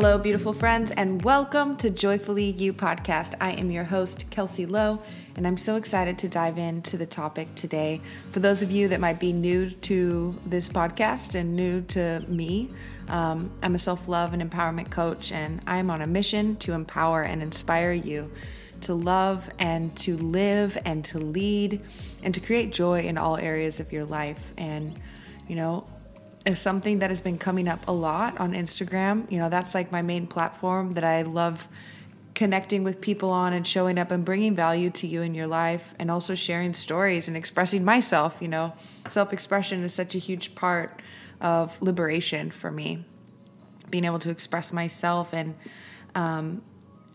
Hello, beautiful friends, and welcome to Joyfully You podcast. I am your host, Kelsey Lowe, and I'm so excited to dive into the topic today. For those of you that might be new to this podcast and new to me, um, I'm a self love and empowerment coach, and I'm on a mission to empower and inspire you to love and to live and to lead and to create joy in all areas of your life. And, you know, is something that has been coming up a lot on Instagram. You know, that's like my main platform that I love connecting with people on and showing up and bringing value to you in your life and also sharing stories and expressing myself. You know, self expression is such a huge part of liberation for me, being able to express myself. And um,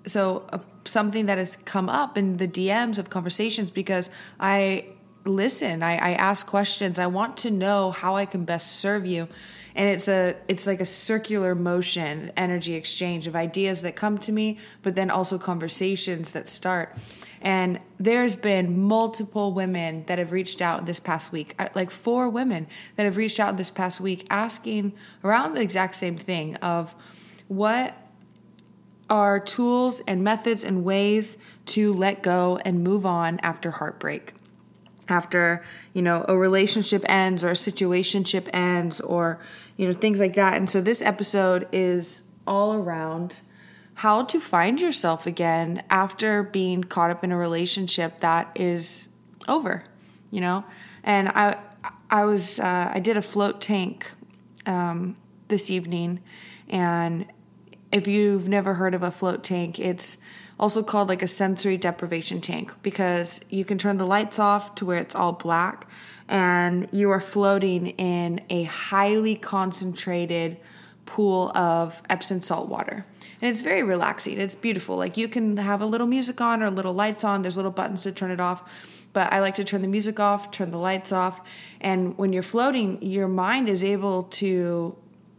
so, uh, something that has come up in the DMs of conversations because I listen I, I ask questions. I want to know how i can best serve you. And it's a it's like a circular motion energy exchange of ideas that come to me but then also conversations that start. And there's been multiple women that have reached out this past week uh, like four women that have reached out this past week asking around the exact same thing of what are tools and methods and ways to let go and move on after heartbreak after you know a relationship ends or a situationship ends or you know things like that. And so this episode is all around how to find yourself again after being caught up in a relationship that is over you know? And i i was uh, i did a float tank um, this evening. And if you've never heard of a float tank it's also called like a sensory deprivation tank because you can turn the lights off to where it's all black and you are floating in a highly concentrated pool of Epsom salt water. And it's very relaxing. It's beautiful. Like you can have a little music on or little lights on. There's little buttons to turn it off. But I like to turn the music off, turn the lights off. And when you're floating, your mind is able to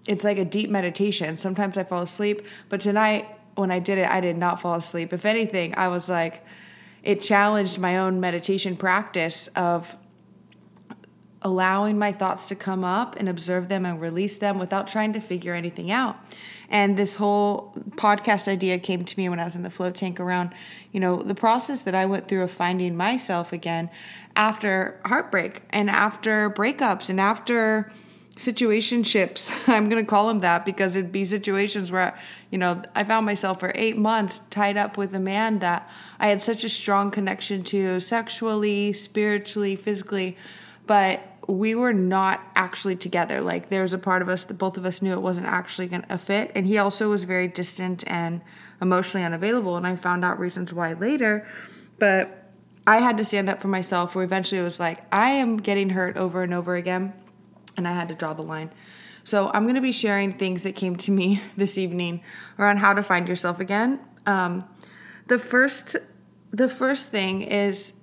it's like a deep meditation. Sometimes I fall asleep, but tonight when I did it, I did not fall asleep. If anything, I was like, it challenged my own meditation practice of allowing my thoughts to come up and observe them and release them without trying to figure anything out. And this whole podcast idea came to me when I was in the float tank around, you know, the process that I went through of finding myself again after heartbreak and after breakups and after situationships. I'm going to call them that because it'd be situations where, you know, I found myself for eight months tied up with a man that I had such a strong connection to sexually, spiritually, physically, but we were not actually together. Like there was a part of us that both of us knew it wasn't actually going to fit. And he also was very distant and emotionally unavailable. And I found out reasons why later. But I had to stand up for myself where eventually it was like, I am getting hurt over and over again and I had to draw the line. So I'm going to be sharing things that came to me this evening around how to find yourself again. Um, the first, the first thing is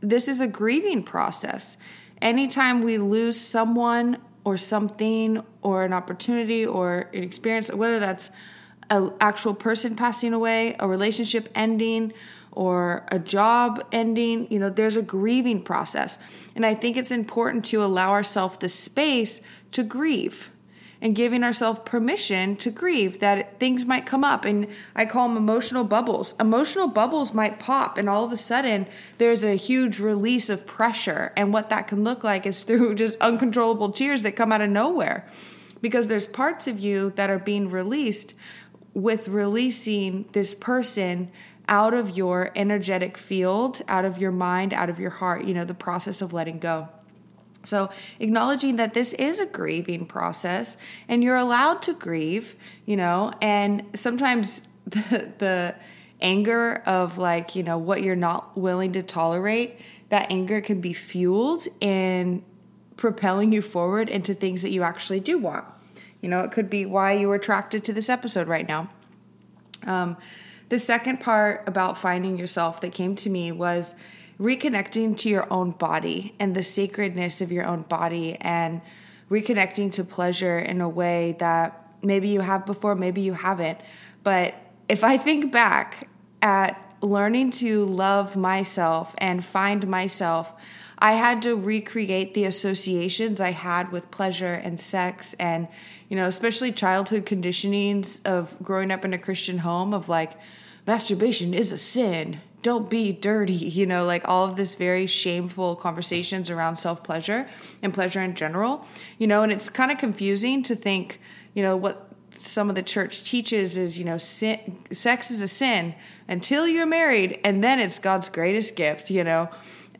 this is a grieving process. Anytime we lose someone or something or an opportunity or an experience, whether that's an actual person passing away, a relationship ending, or a job ending, you know, there's a grieving process. And I think it's important to allow ourselves the space to grieve and giving ourselves permission to grieve that things might come up. And i call them emotional bubbles. Emotional bubbles might pop and all of a sudden there's a huge release of pressure. And what that can look like is through just uncontrollable tears that come out of nowhere. Because there's parts of you that are being released with releasing this person out of your energetic field, out of your mind, out of your heart, you know, the process of letting go. So, acknowledging that this is a grieving process and you're allowed to grieve, you know, and sometimes the, the anger of like, you know, what you're not willing to tolerate, that anger can be fueled in propelling you forward into things that you actually do want. You know, it could be why you were attracted to this episode right now. Um, the second part about finding yourself that came to me was reconnecting to your own body and the sacredness of your own body and reconnecting to pleasure in a way that maybe you have before, maybe you haven't. But if I think back at learning to love myself and find myself, I had to recreate the associations I had with pleasure and sex and, you know, especially childhood conditionings of growing up in a Christian home of like, masturbation is a sin. Don't be dirty, you know, like all of this very shameful conversations around self pleasure and pleasure in general, you know, and it's kind of confusing to think, you know, what some of the church teaches is, you know, sin, sex is a sin until you're married, and then it's God's greatest gift, you know.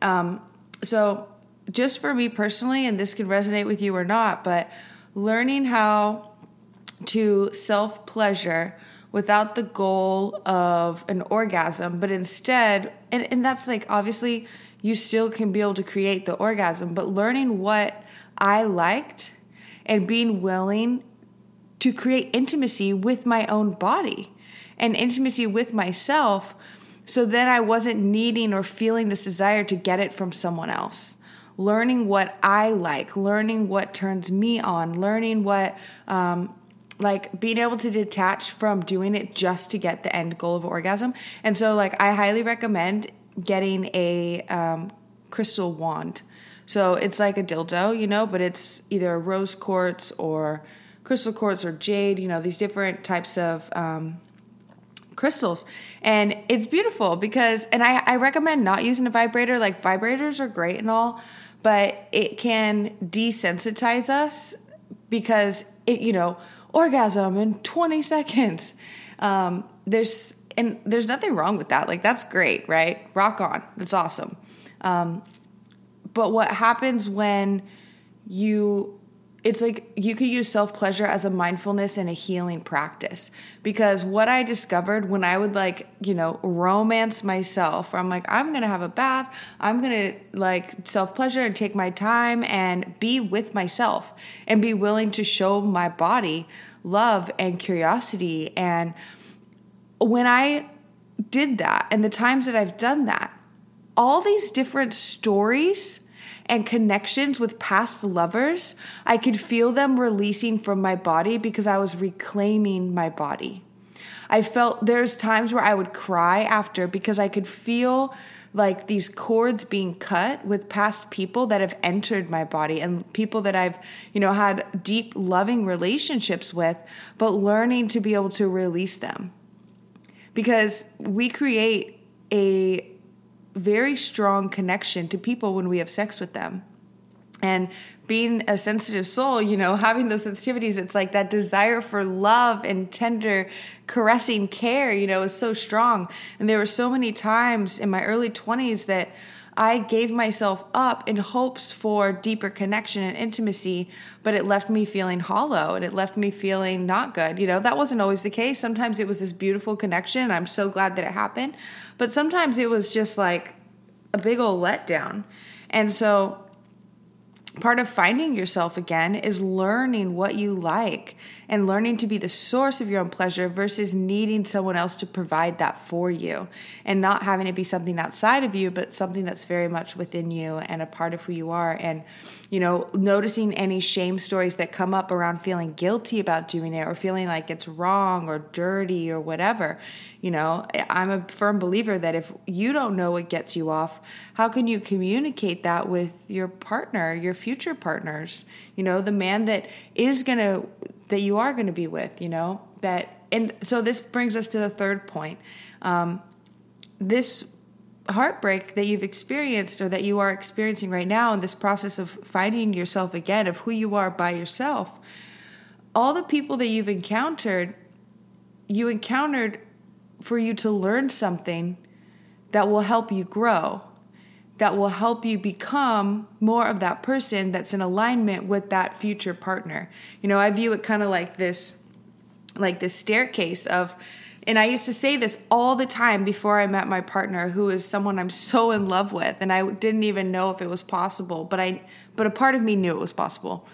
Um, so, just for me personally, and this can resonate with you or not, but learning how to self pleasure without the goal of an orgasm, but instead, and, and that's like obviously you still can be able to create the orgasm, but learning what I liked and being willing to create intimacy with my own body and intimacy with myself so then I wasn't needing or feeling this desire to get it from someone else. Learning what I like, learning what turns me on, learning what, um, like being able to detach from doing it just to get the end goal of orgasm. And so, like, I highly recommend getting a um, crystal wand. So it's like a dildo, you know, but it's either rose quartz or crystal quartz or jade, you know, these different types of um, crystals. And it's beautiful because, and I, I recommend not using a vibrator. Like, vibrators are great and all, but it can desensitize us because it, you know, orgasm in 20 seconds. Um, there's, and there's nothing wrong with that. Like, that's great, right? Rock on. It's awesome. Um, but what happens when you it's like you could use self pleasure as a mindfulness and a healing practice. Because what I discovered when I would like, you know, romance myself, I'm like, I'm gonna have a bath, I'm gonna like self pleasure and take my time and be with myself and be willing to show my body love and curiosity. And when I did that and the times that I've done that, all these different stories and connections with past lovers, I could feel them releasing from my body because I was reclaiming my body. I felt there's times where I would cry after because I could feel like these cords being cut with past people that have entered my body and people that I've, you know, had deep loving relationships with, but learning to be able to release them. Because we create a very strong connection to people when we have sex with them. And being a sensitive soul, you know, having those sensitivities, it's like that desire for love and tender, caressing care, you know, is so strong. And there were so many times in my early 20s that I gave myself up in hopes for deeper connection and intimacy, but it left me feeling hollow and it left me feeling not good. You know, that wasn't always the case. Sometimes it was this beautiful connection, and I'm so glad that it happened. But sometimes it was just like a big old letdown. And so part of finding yourself again is learning what you like and learning to be the source of your own pleasure versus needing someone else to provide that for you and not having it be something outside of you but something that's very much within you and a part of who you are. And you know noticing any shame stories that come up around feeling guilty about doing it or feeling like it's wrong or dirty or whatever you know i'm a firm believer that if you don't know what gets you off how can you communicate that with your partner your future partners you know the man that is going to that you are going to be with, you know, that, and so this brings us to the third point. Um, this heartbreak that you've experienced or that you are experiencing right now in this process of finding yourself again, of who you are by yourself, all the people that you've encountered, you encountered for you to learn something that will help you grow that will help you become more of that person that's in alignment with that future partner. You know, I view it kind of like this like this staircase of and I used to say this all the time before I met my partner who is someone I'm so in love with and I didn't even know if it was possible, but I but a part of me knew it was possible.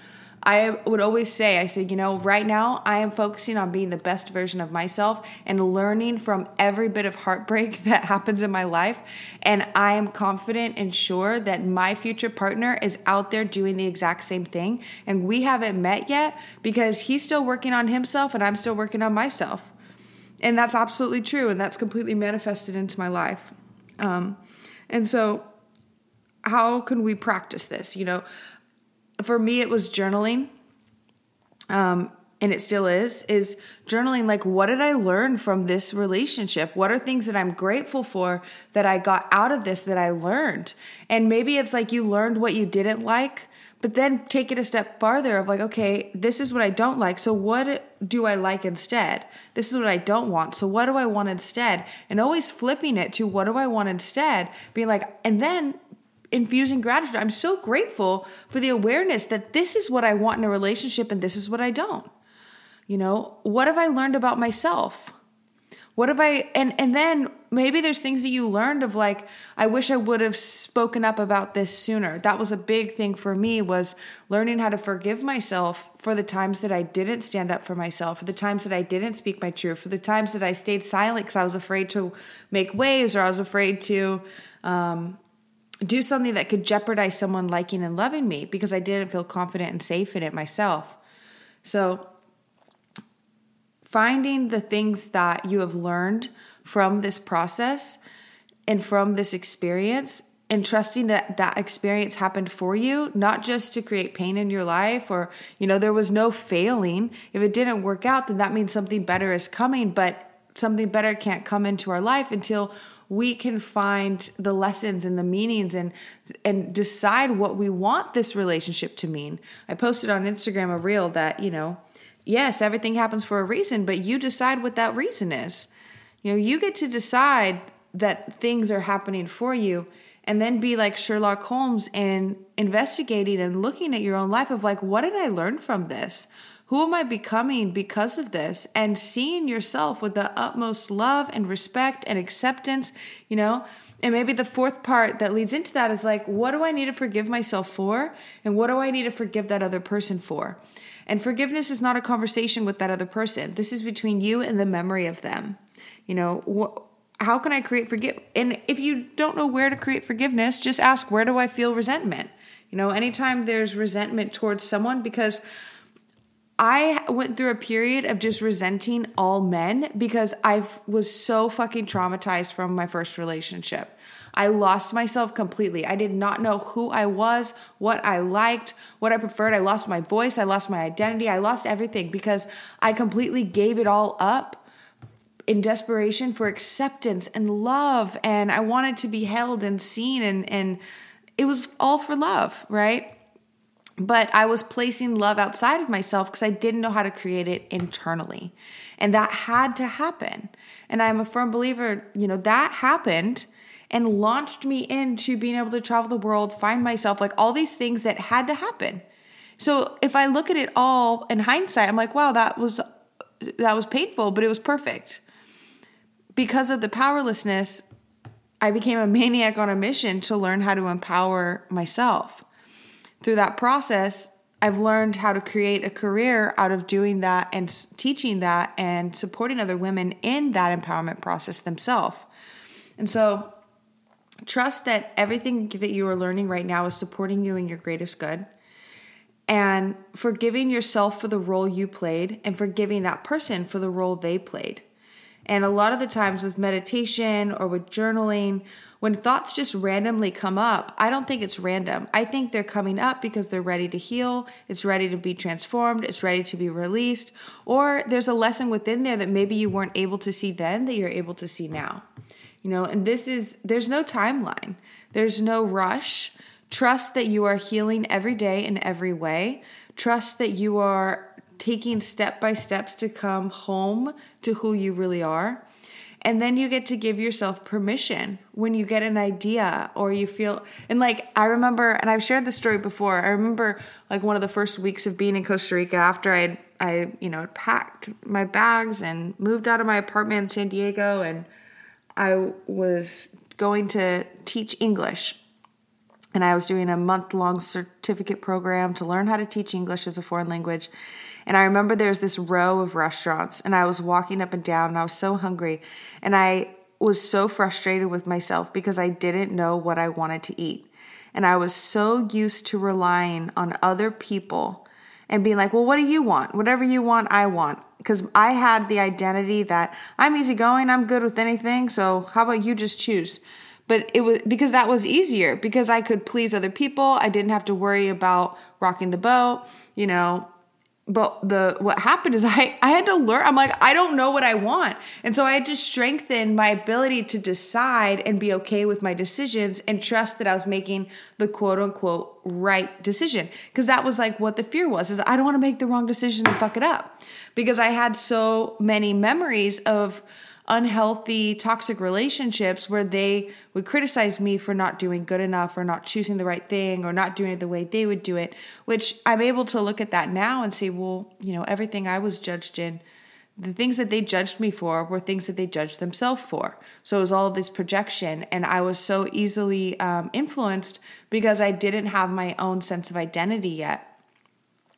I would always say, I said, you know, right now I am focusing on being the best version of myself and learning from every bit of heartbreak that happens in my life. And I am confident and sure that my future partner is out there doing the exact same thing. And we haven't met yet because he's still working on himself and I'm still working on myself. And that's absolutely true, and that's completely manifested into my life. Um, and so, how can we practice this? You know, for me, it was journaling. Um, and it still is, is journaling like, what did I learn from this relationship? What are things that I'm grateful for that I got out of this that I learned? And maybe it's like you learned what you didn't like, but then take it a step farther of like, okay, this is what I don't like. So what do I like instead? This is what I don't want. So what do I want instead? And always flipping it to what do I want instead? Being like, and then infusing gratitude. I'm so grateful for the awareness that this is what I want in a relationship and this is what I don't. You know, what have I learned about myself? What have I and and then maybe there's things that you learned of like I wish I would have spoken up about this sooner. That was a big thing for me was learning how to forgive myself for the times that I didn't stand up for myself, for the times that I didn't speak my truth, for the times that I stayed silent cuz I was afraid to make waves or I was afraid to um, do something that could jeopardize someone liking and loving me because I didn't feel confident and safe in it myself. So finding the things that you have learned from this process and from this experience and trusting that that experience happened for you not just to create pain in your life or you know there was no failing if it didn't work out then that means something better is coming but something better can't come into our life until we can find the lessons and the meanings and and decide what we want this relationship to mean i posted on instagram a reel that you know yes, everything happens for a reason, but you decide what that reason is. You know, you get to decide that things are happening for you and then be like Sherlock Holmes and investigating and looking at your own life of like, what did I learn from this? Who am I becoming because of this? And seeing yourself with the utmost love and respect and acceptance, you know? And maybe the fourth part that leads into that is like, what do I need to forgive myself for? And what do I need to forgive that other person for? And forgiveness is not a conversation with that other person. This is between you and the memory of them. You know, how can I create forgive? And if you don't know where to create forgiveness, just ask, where do I feel resentment? You know, anytime there's resentment towards someone, because I went through a period of just resenting all men because I was so fucking traumatized from my first relationship. I lost myself completely. I did not know who I was, what I liked, what I preferred. I lost my voice. I lost my identity. I lost everything because I completely gave it all up in desperation for acceptance and love. And I wanted to be held and seen. And, and it was all for love, right? But I was placing love outside of myself because I didn't know how to create it internally. And that had to happen. And I'm a firm believer, you know, that happened and launched me into being able to travel the world, find myself, like all these things that had to happen. So if I look at it all in hindsight, I'm like, wow, that was that was painful, but it was perfect. Because of the powerlessness, I became a maniac on a mission to learn how to empower myself. Through that process, I've learned how to create a career out of doing that and teaching that and supporting other women in that empowerment process themselves. And so Trust that everything that you are learning right now is supporting you in your greatest good. And forgiving yourself for the role you played and forgiving that person for the role they played. And a lot of the times with meditation or with journaling, when thoughts just randomly come up, I don't think it's random. I think they're coming up because they're ready to heal, it's ready to be transformed, it's ready to be released, or there's a lesson within there that maybe you weren't able to see then that you're able to see now you know, and this is, there's no timeline, there's no rush. Trust that you are healing every day in every way. Trust that you are taking step by steps to come home to who you really are. And then you get to give yourself permission when you get an idea or you feel, and like I remember, and I've shared this story before. I remember like one of the first weeks of being in Costa Rica after I, I, you know, packed my bags and moved out of my apartment in San Diego and I was going to teach English. And I was doing a month long certificate program to learn how to teach English as a foreign language. And I remember there was this row of restaurants, and I was walking up and down, and I was so hungry. And I was so frustrated with myself because I didn't know what I wanted to eat. And I was so used to relying on other people and being like, well, what do you want? Whatever you want, I want because I had the identity that I'm easygoing, I'm good with anything. So how about you just choose? But it was because that was easier because I could please other people. I didn't have to worry about rocking the boat, you know, but the what happened is I I had to learn. I'm like I don't know what I want, and so I had to strengthen my ability to decide and be okay with my decisions and trust that I was making the quote unquote right decision because that was like what the fear was is I don't want to make the wrong decision and fuck it up because I had so many memories of unhealthy, toxic relationships where they would criticize me for not doing good enough or not choosing the right thing or not doing it the way they would do it, which I'm able to look at that now and say, well, you know, everything I was judged in, the things that they judged me for were things that they judged themselves for. So it was all this projection, and I was so easily um, influenced because I didn't have my own sense of identity yet.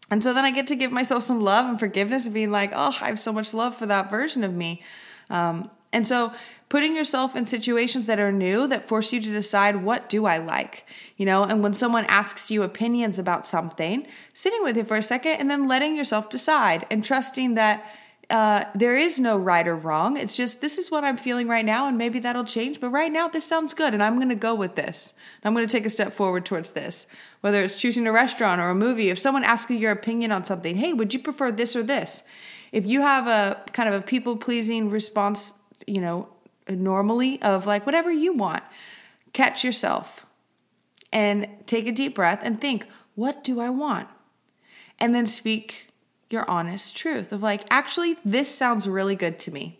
And so then I get to give myself some love and forgiveness and being like, oh, I have so much love for that version of me. Um, and so putting yourself in situations that are new that force you to decide what do I like, you know, and when someone asks you opinions about something, sitting with it for a second and then letting yourself decide and trusting that uh, there is no right or wrong. It's just this is what I'm feeling right now, and maybe that'll change. But right now, this sounds good, and I'm going to go with this. I'm going to take a step forward towards this. Whether it's choosing a restaurant or a movie, if someone asks you your opinion on something, hey, would you prefer this or this? If you have a kind of a people pleasing response, you know, normally of like whatever you want, catch yourself and take a deep breath and think, what do I want? And then speak your honest truth of like, actually, this sounds really good to me.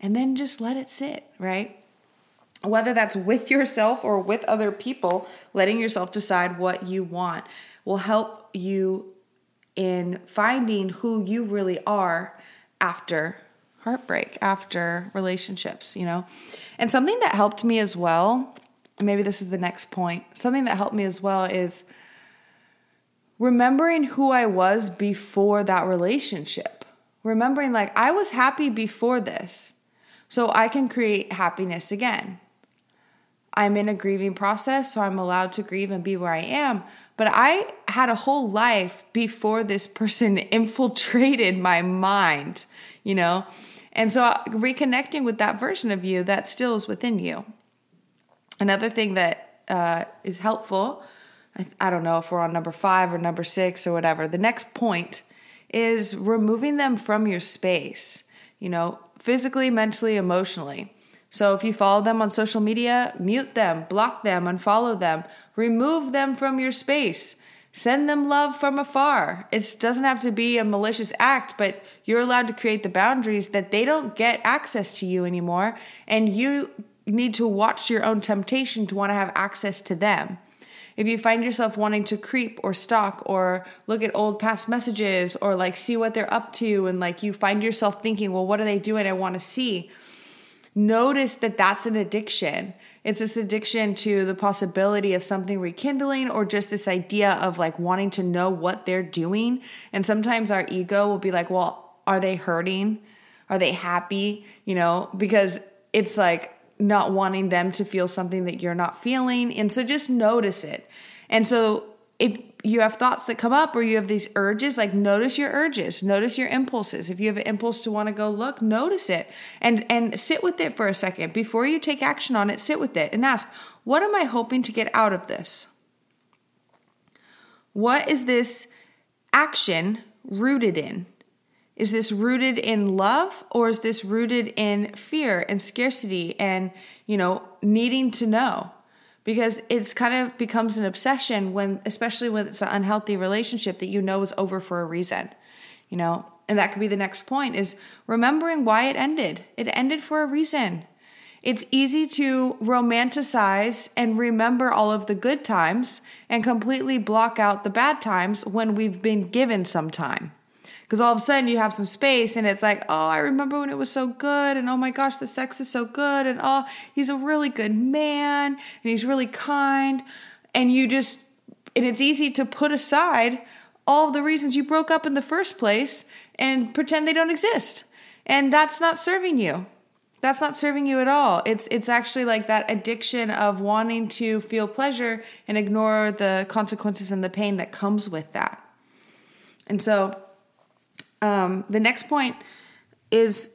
And then just let it sit, right? Whether that's with yourself or with other people, letting yourself decide what you want will help you in finding who you really are after heartbreak, after relationships, you know? And something that helped me as well, maybe this is the next point, something that helped me as well is remembering who I was before that relationship. Remembering, like, I was happy before this, so I can create happiness again. I'm in a grieving process, so I'm allowed to grieve and be where I am. But I had a whole life before this person infiltrated my mind, you know? And so reconnecting with that version of you that still is within you. Another thing that uh, is helpful, I, I don't know if we're on number five or number six or whatever, the next point is removing them from your space, you know, physically, mentally, emotionally. So if you follow them on social media, mute them, block them, unfollow them, remove them from your space. Send them love from afar. It doesn't have to be a malicious act, but you're allowed to create the boundaries that they don't get access to you anymore. And you need to watch your own temptation to want to have access to them. If you find yourself wanting to creep or stalk or look at old past messages or like see what they're up to, and like you find yourself thinking, well, what are they doing? I want to see notice that that's an addiction. It's this addiction to the possibility of something rekindling or just this idea of like wanting to know what they're doing. And sometimes our ego will be like, well, are they hurting? Are they happy? You know, because it's like not wanting them to feel something that you're not feeling. And so just notice it. And so if you have thoughts that come up or you have these urges, like notice your urges, notice your impulses. If you have an impulse to want to go look, notice it and and sit with it for a second before you take action on it. Sit with it and ask, what am I hoping to get out of this? What is this action rooted in? Is this rooted in love or is this rooted in fear and scarcity and, you know, needing to know? Because it's kind of becomes an obsession when especially when it's an unhealthy relationship that you know is over for a reason you know? And that could be the next point is remembering why it ended. It ended for a reason. It's easy to romanticize and remember all of the good times and completely block out the bad times when we've been given some time because all of a sudden you have some space and it's like, oh, I remember when it was so good, and oh my gosh, the sex is so good, and oh, he's a really good man, and he's really kind. And you just, and it's easy to put aside all the reasons you broke up in the first place and pretend they don't exist. And that's not serving you. That's not serving you at all. It's it's actually like that addiction of wanting to feel pleasure and ignore the consequences and the pain that comes with that. And so Um, the next point is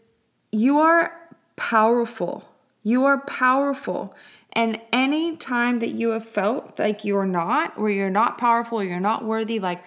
you are powerful. You are powerful. And any time that you have felt like you're not, or you're not powerful, or you're not worthy, like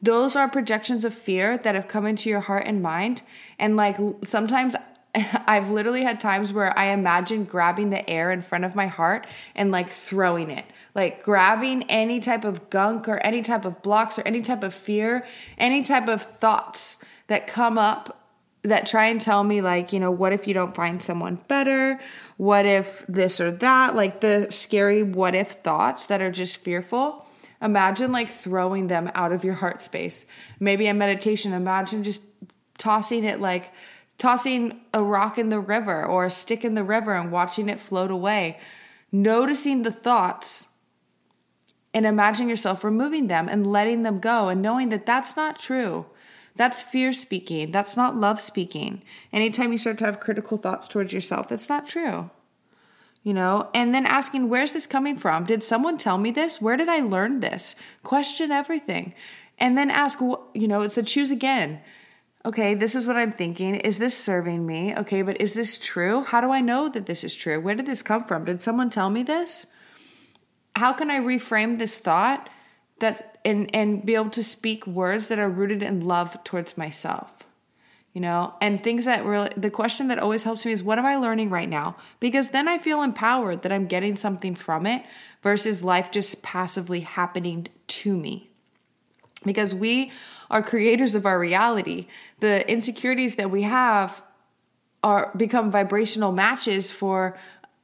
those are projections of fear that have come into your heart and mind. And like sometimes I've literally had times where I imagine grabbing the air in front of my heart and like throwing it, like grabbing any type of gunk or any type of blocks or any type of fear, any type of thoughts that come up that try and tell me, like, you know, what if you don't find someone better? What if this or that? Like the scary what if thoughts that are just fearful. Imagine like throwing them out of your heart space. Maybe a meditation, imagine just tossing it like, tossing a rock in the river or a stick in the river and watching it float away, noticing the thoughts and imagining yourself removing them and letting them go and knowing that that's not true. That's fear speaking. That's not love speaking. Anytime you start to have critical thoughts towards yourself, that's not true. You know, and then asking, where's this coming from? Did someone tell me this? Where did I learn this? Question everything. And then ask, you know, it's a choose again okay, this is what I'm thinking. Is this serving me? Okay, but is this true? How do I know that this is true? Where did this come from? Did someone tell me this? How can I reframe this thought that and and be able to speak words that are rooted in love towards myself? You know, and things that really the question that always helps me is what am I learning right now? Because then I feel empowered that I'm getting something from it versus life just passively happening to me. Because we are creators of our reality. The insecurities that we have are become vibrational matches for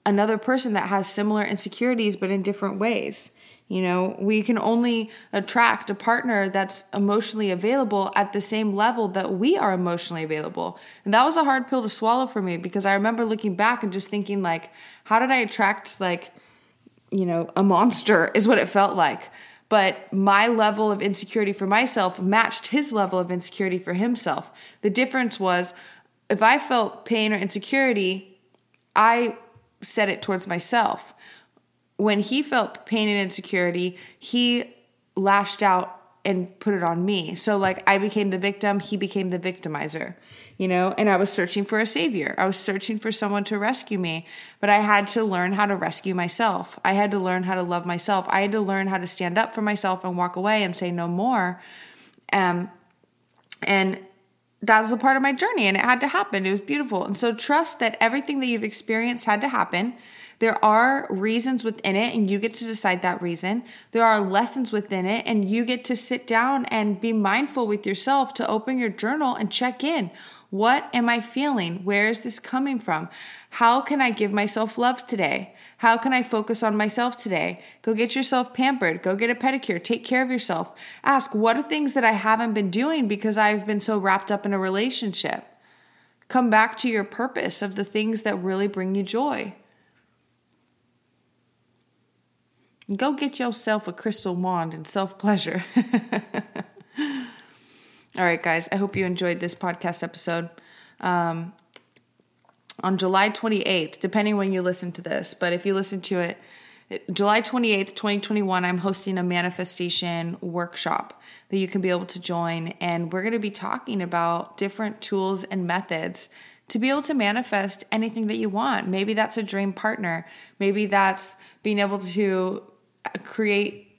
another person that has similar insecurities but in different ways. You know, we can only attract a partner that's emotionally available at the same level that we are emotionally available. And that was a hard pill to swallow for me because I remember looking back and just thinking like how did I attract like you know, a monster is what it felt like but my level of insecurity for myself matched his level of insecurity for himself. The difference was if I felt pain or insecurity, I set it towards myself. When he felt pain and insecurity, he lashed out and put it on me. So, like, I became the victim, he became the victimizer you know, and I was searching for a savior. I was searching for someone to rescue me, but I had to learn how to rescue myself. I had to learn how to love myself. I had to learn how to stand up for myself and walk away and say no more. Um, and that was a part of my journey and it had to happen. It was beautiful. And so trust that everything that you've experienced had to happen. There are reasons within it, and you get to decide that reason. There are lessons within it, and you get to sit down and be mindful with yourself to open your journal and check in. What am I feeling? Where is this coming from? How can I give myself love today? How can I focus on myself today? Go get yourself pampered. Go get a pedicure. Take care of yourself. Ask, what are things that I haven't been doing because I've been so wrapped up in a relationship? Come back to your purpose of the things that really bring you joy. Go get yourself a crystal wand and self pleasure. All right, guys, I hope you enjoyed this podcast episode. Um, on July 28th, depending when you listen to this, but if you listen to it, July 28th, 2021, I'm hosting a manifestation workshop that you can be able to join. And we're going to be talking about different tools and methods to be able to manifest anything that you want. Maybe that's a dream partner. Maybe that's being able to create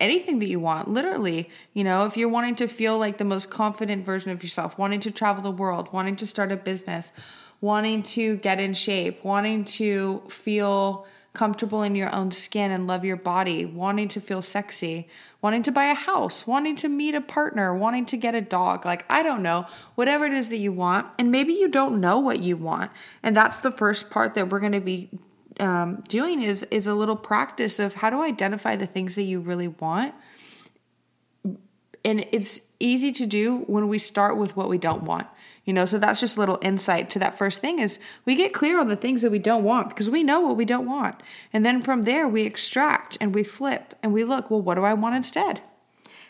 anything that you want literally you know if you're wanting to feel like the most confident version of yourself wanting to travel the world wanting to start a business wanting to get in shape wanting to feel comfortable in your own skin and love your body wanting to feel sexy wanting to buy a house wanting to meet a partner wanting to get a dog like i don't know whatever it is that you want and maybe you don't know what you want and that's the first part that we're going to be um, doing is is a little practice of how to identify the things that you really want? And it's easy to do when we start with what we don't want you know? So that's just a little insight to that first thing is we get clear on the things that we don't want because we know what we don't want. And then from there we extract and we flip and we look well what do i want instead?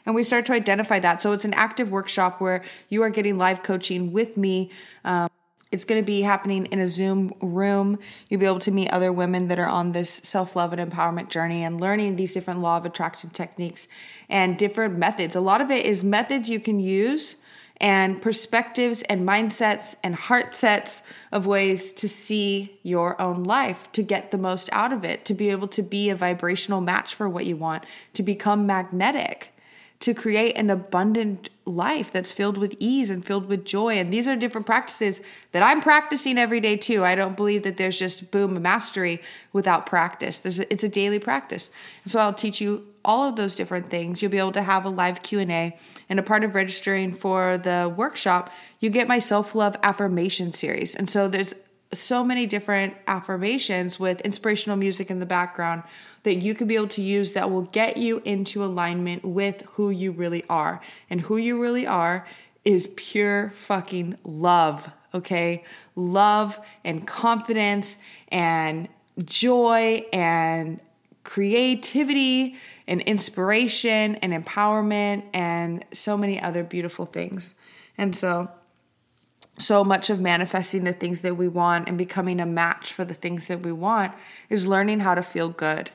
And we start to identify that. So it's an active workshop where you are getting live coaching with me um, it's going to be happening in a Zoom room. You'll be able to meet other women that are on this self love and empowerment journey and learning these different law of attraction techniques and different methods. A lot of it is methods you can use and perspectives and mindsets and heart sets of ways to see your own life, to get the most out of it, to be able to be a vibrational match for what you want, to become magnetic to create an abundant life that's filled with ease and filled with joy. And these are different practices that I'm practicing every day too. I don't believe that there's just boom mastery without practice. There's a, it's a daily practice. And so I'll teach you all of those different things. You'll be able to have a live Q&A and a part of registering for the workshop, you get my self-love affirmation series. And so there's so many different affirmations with inspirational music in the background that you could be able to use that will get you into alignment with who you really are. And who you really are is pure fucking love, okay? Love and confidence and joy and creativity and inspiration and empowerment and so many other beautiful things. And so, so much of manifesting the things that we want and becoming a match for the things that we want is learning how to feel good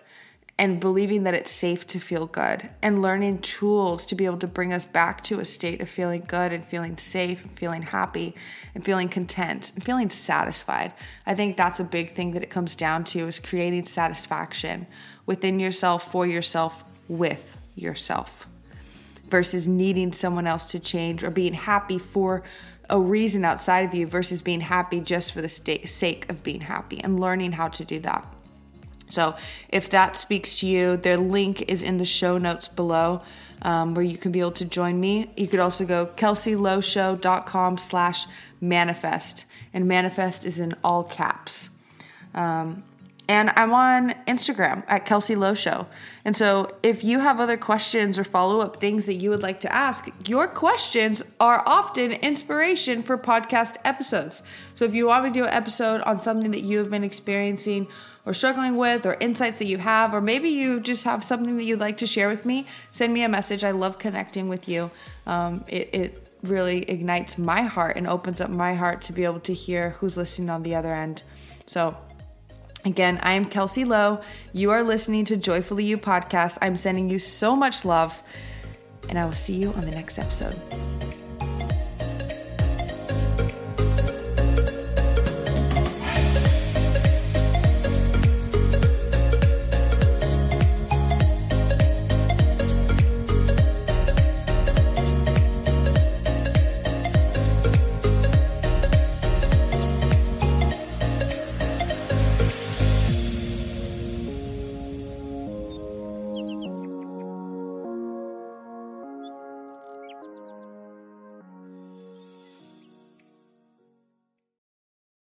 and believing that it's safe to feel good and learning tools to be able to bring us back to a state of feeling good and feeling safe and feeling happy and feeling content and feeling satisfied. I think that's a big thing that it comes down to is creating satisfaction within yourself, for yourself, with yourself versus needing someone else to change or being happy for a reason outside of you versus being happy just for the sake of being happy and learning how to do that. So if that speaks to you, the link is in the show notes below. Um, where you can be able to join me. You could also go kelseylowshow.com slash manifest. And manifest is in all caps. Um, and I'm on Instagram at Kelsey Low Show. And so if you have other questions or follow up things that you would like to ask, your questions are often inspiration for podcast episodes. So if you want me to do an episode on something that you have been experiencing or struggling with or insights that you have, or maybe you just have something that you'd like to share with me, send me a message. I love connecting with you. Um, it, it really ignites my heart and opens up my heart to be able to hear who's listening on the other end. So, Again, I am Kelsey Lowe. You are listening to Joyfully You podcast. I'm sending you so much love, and I will see you on the next episode.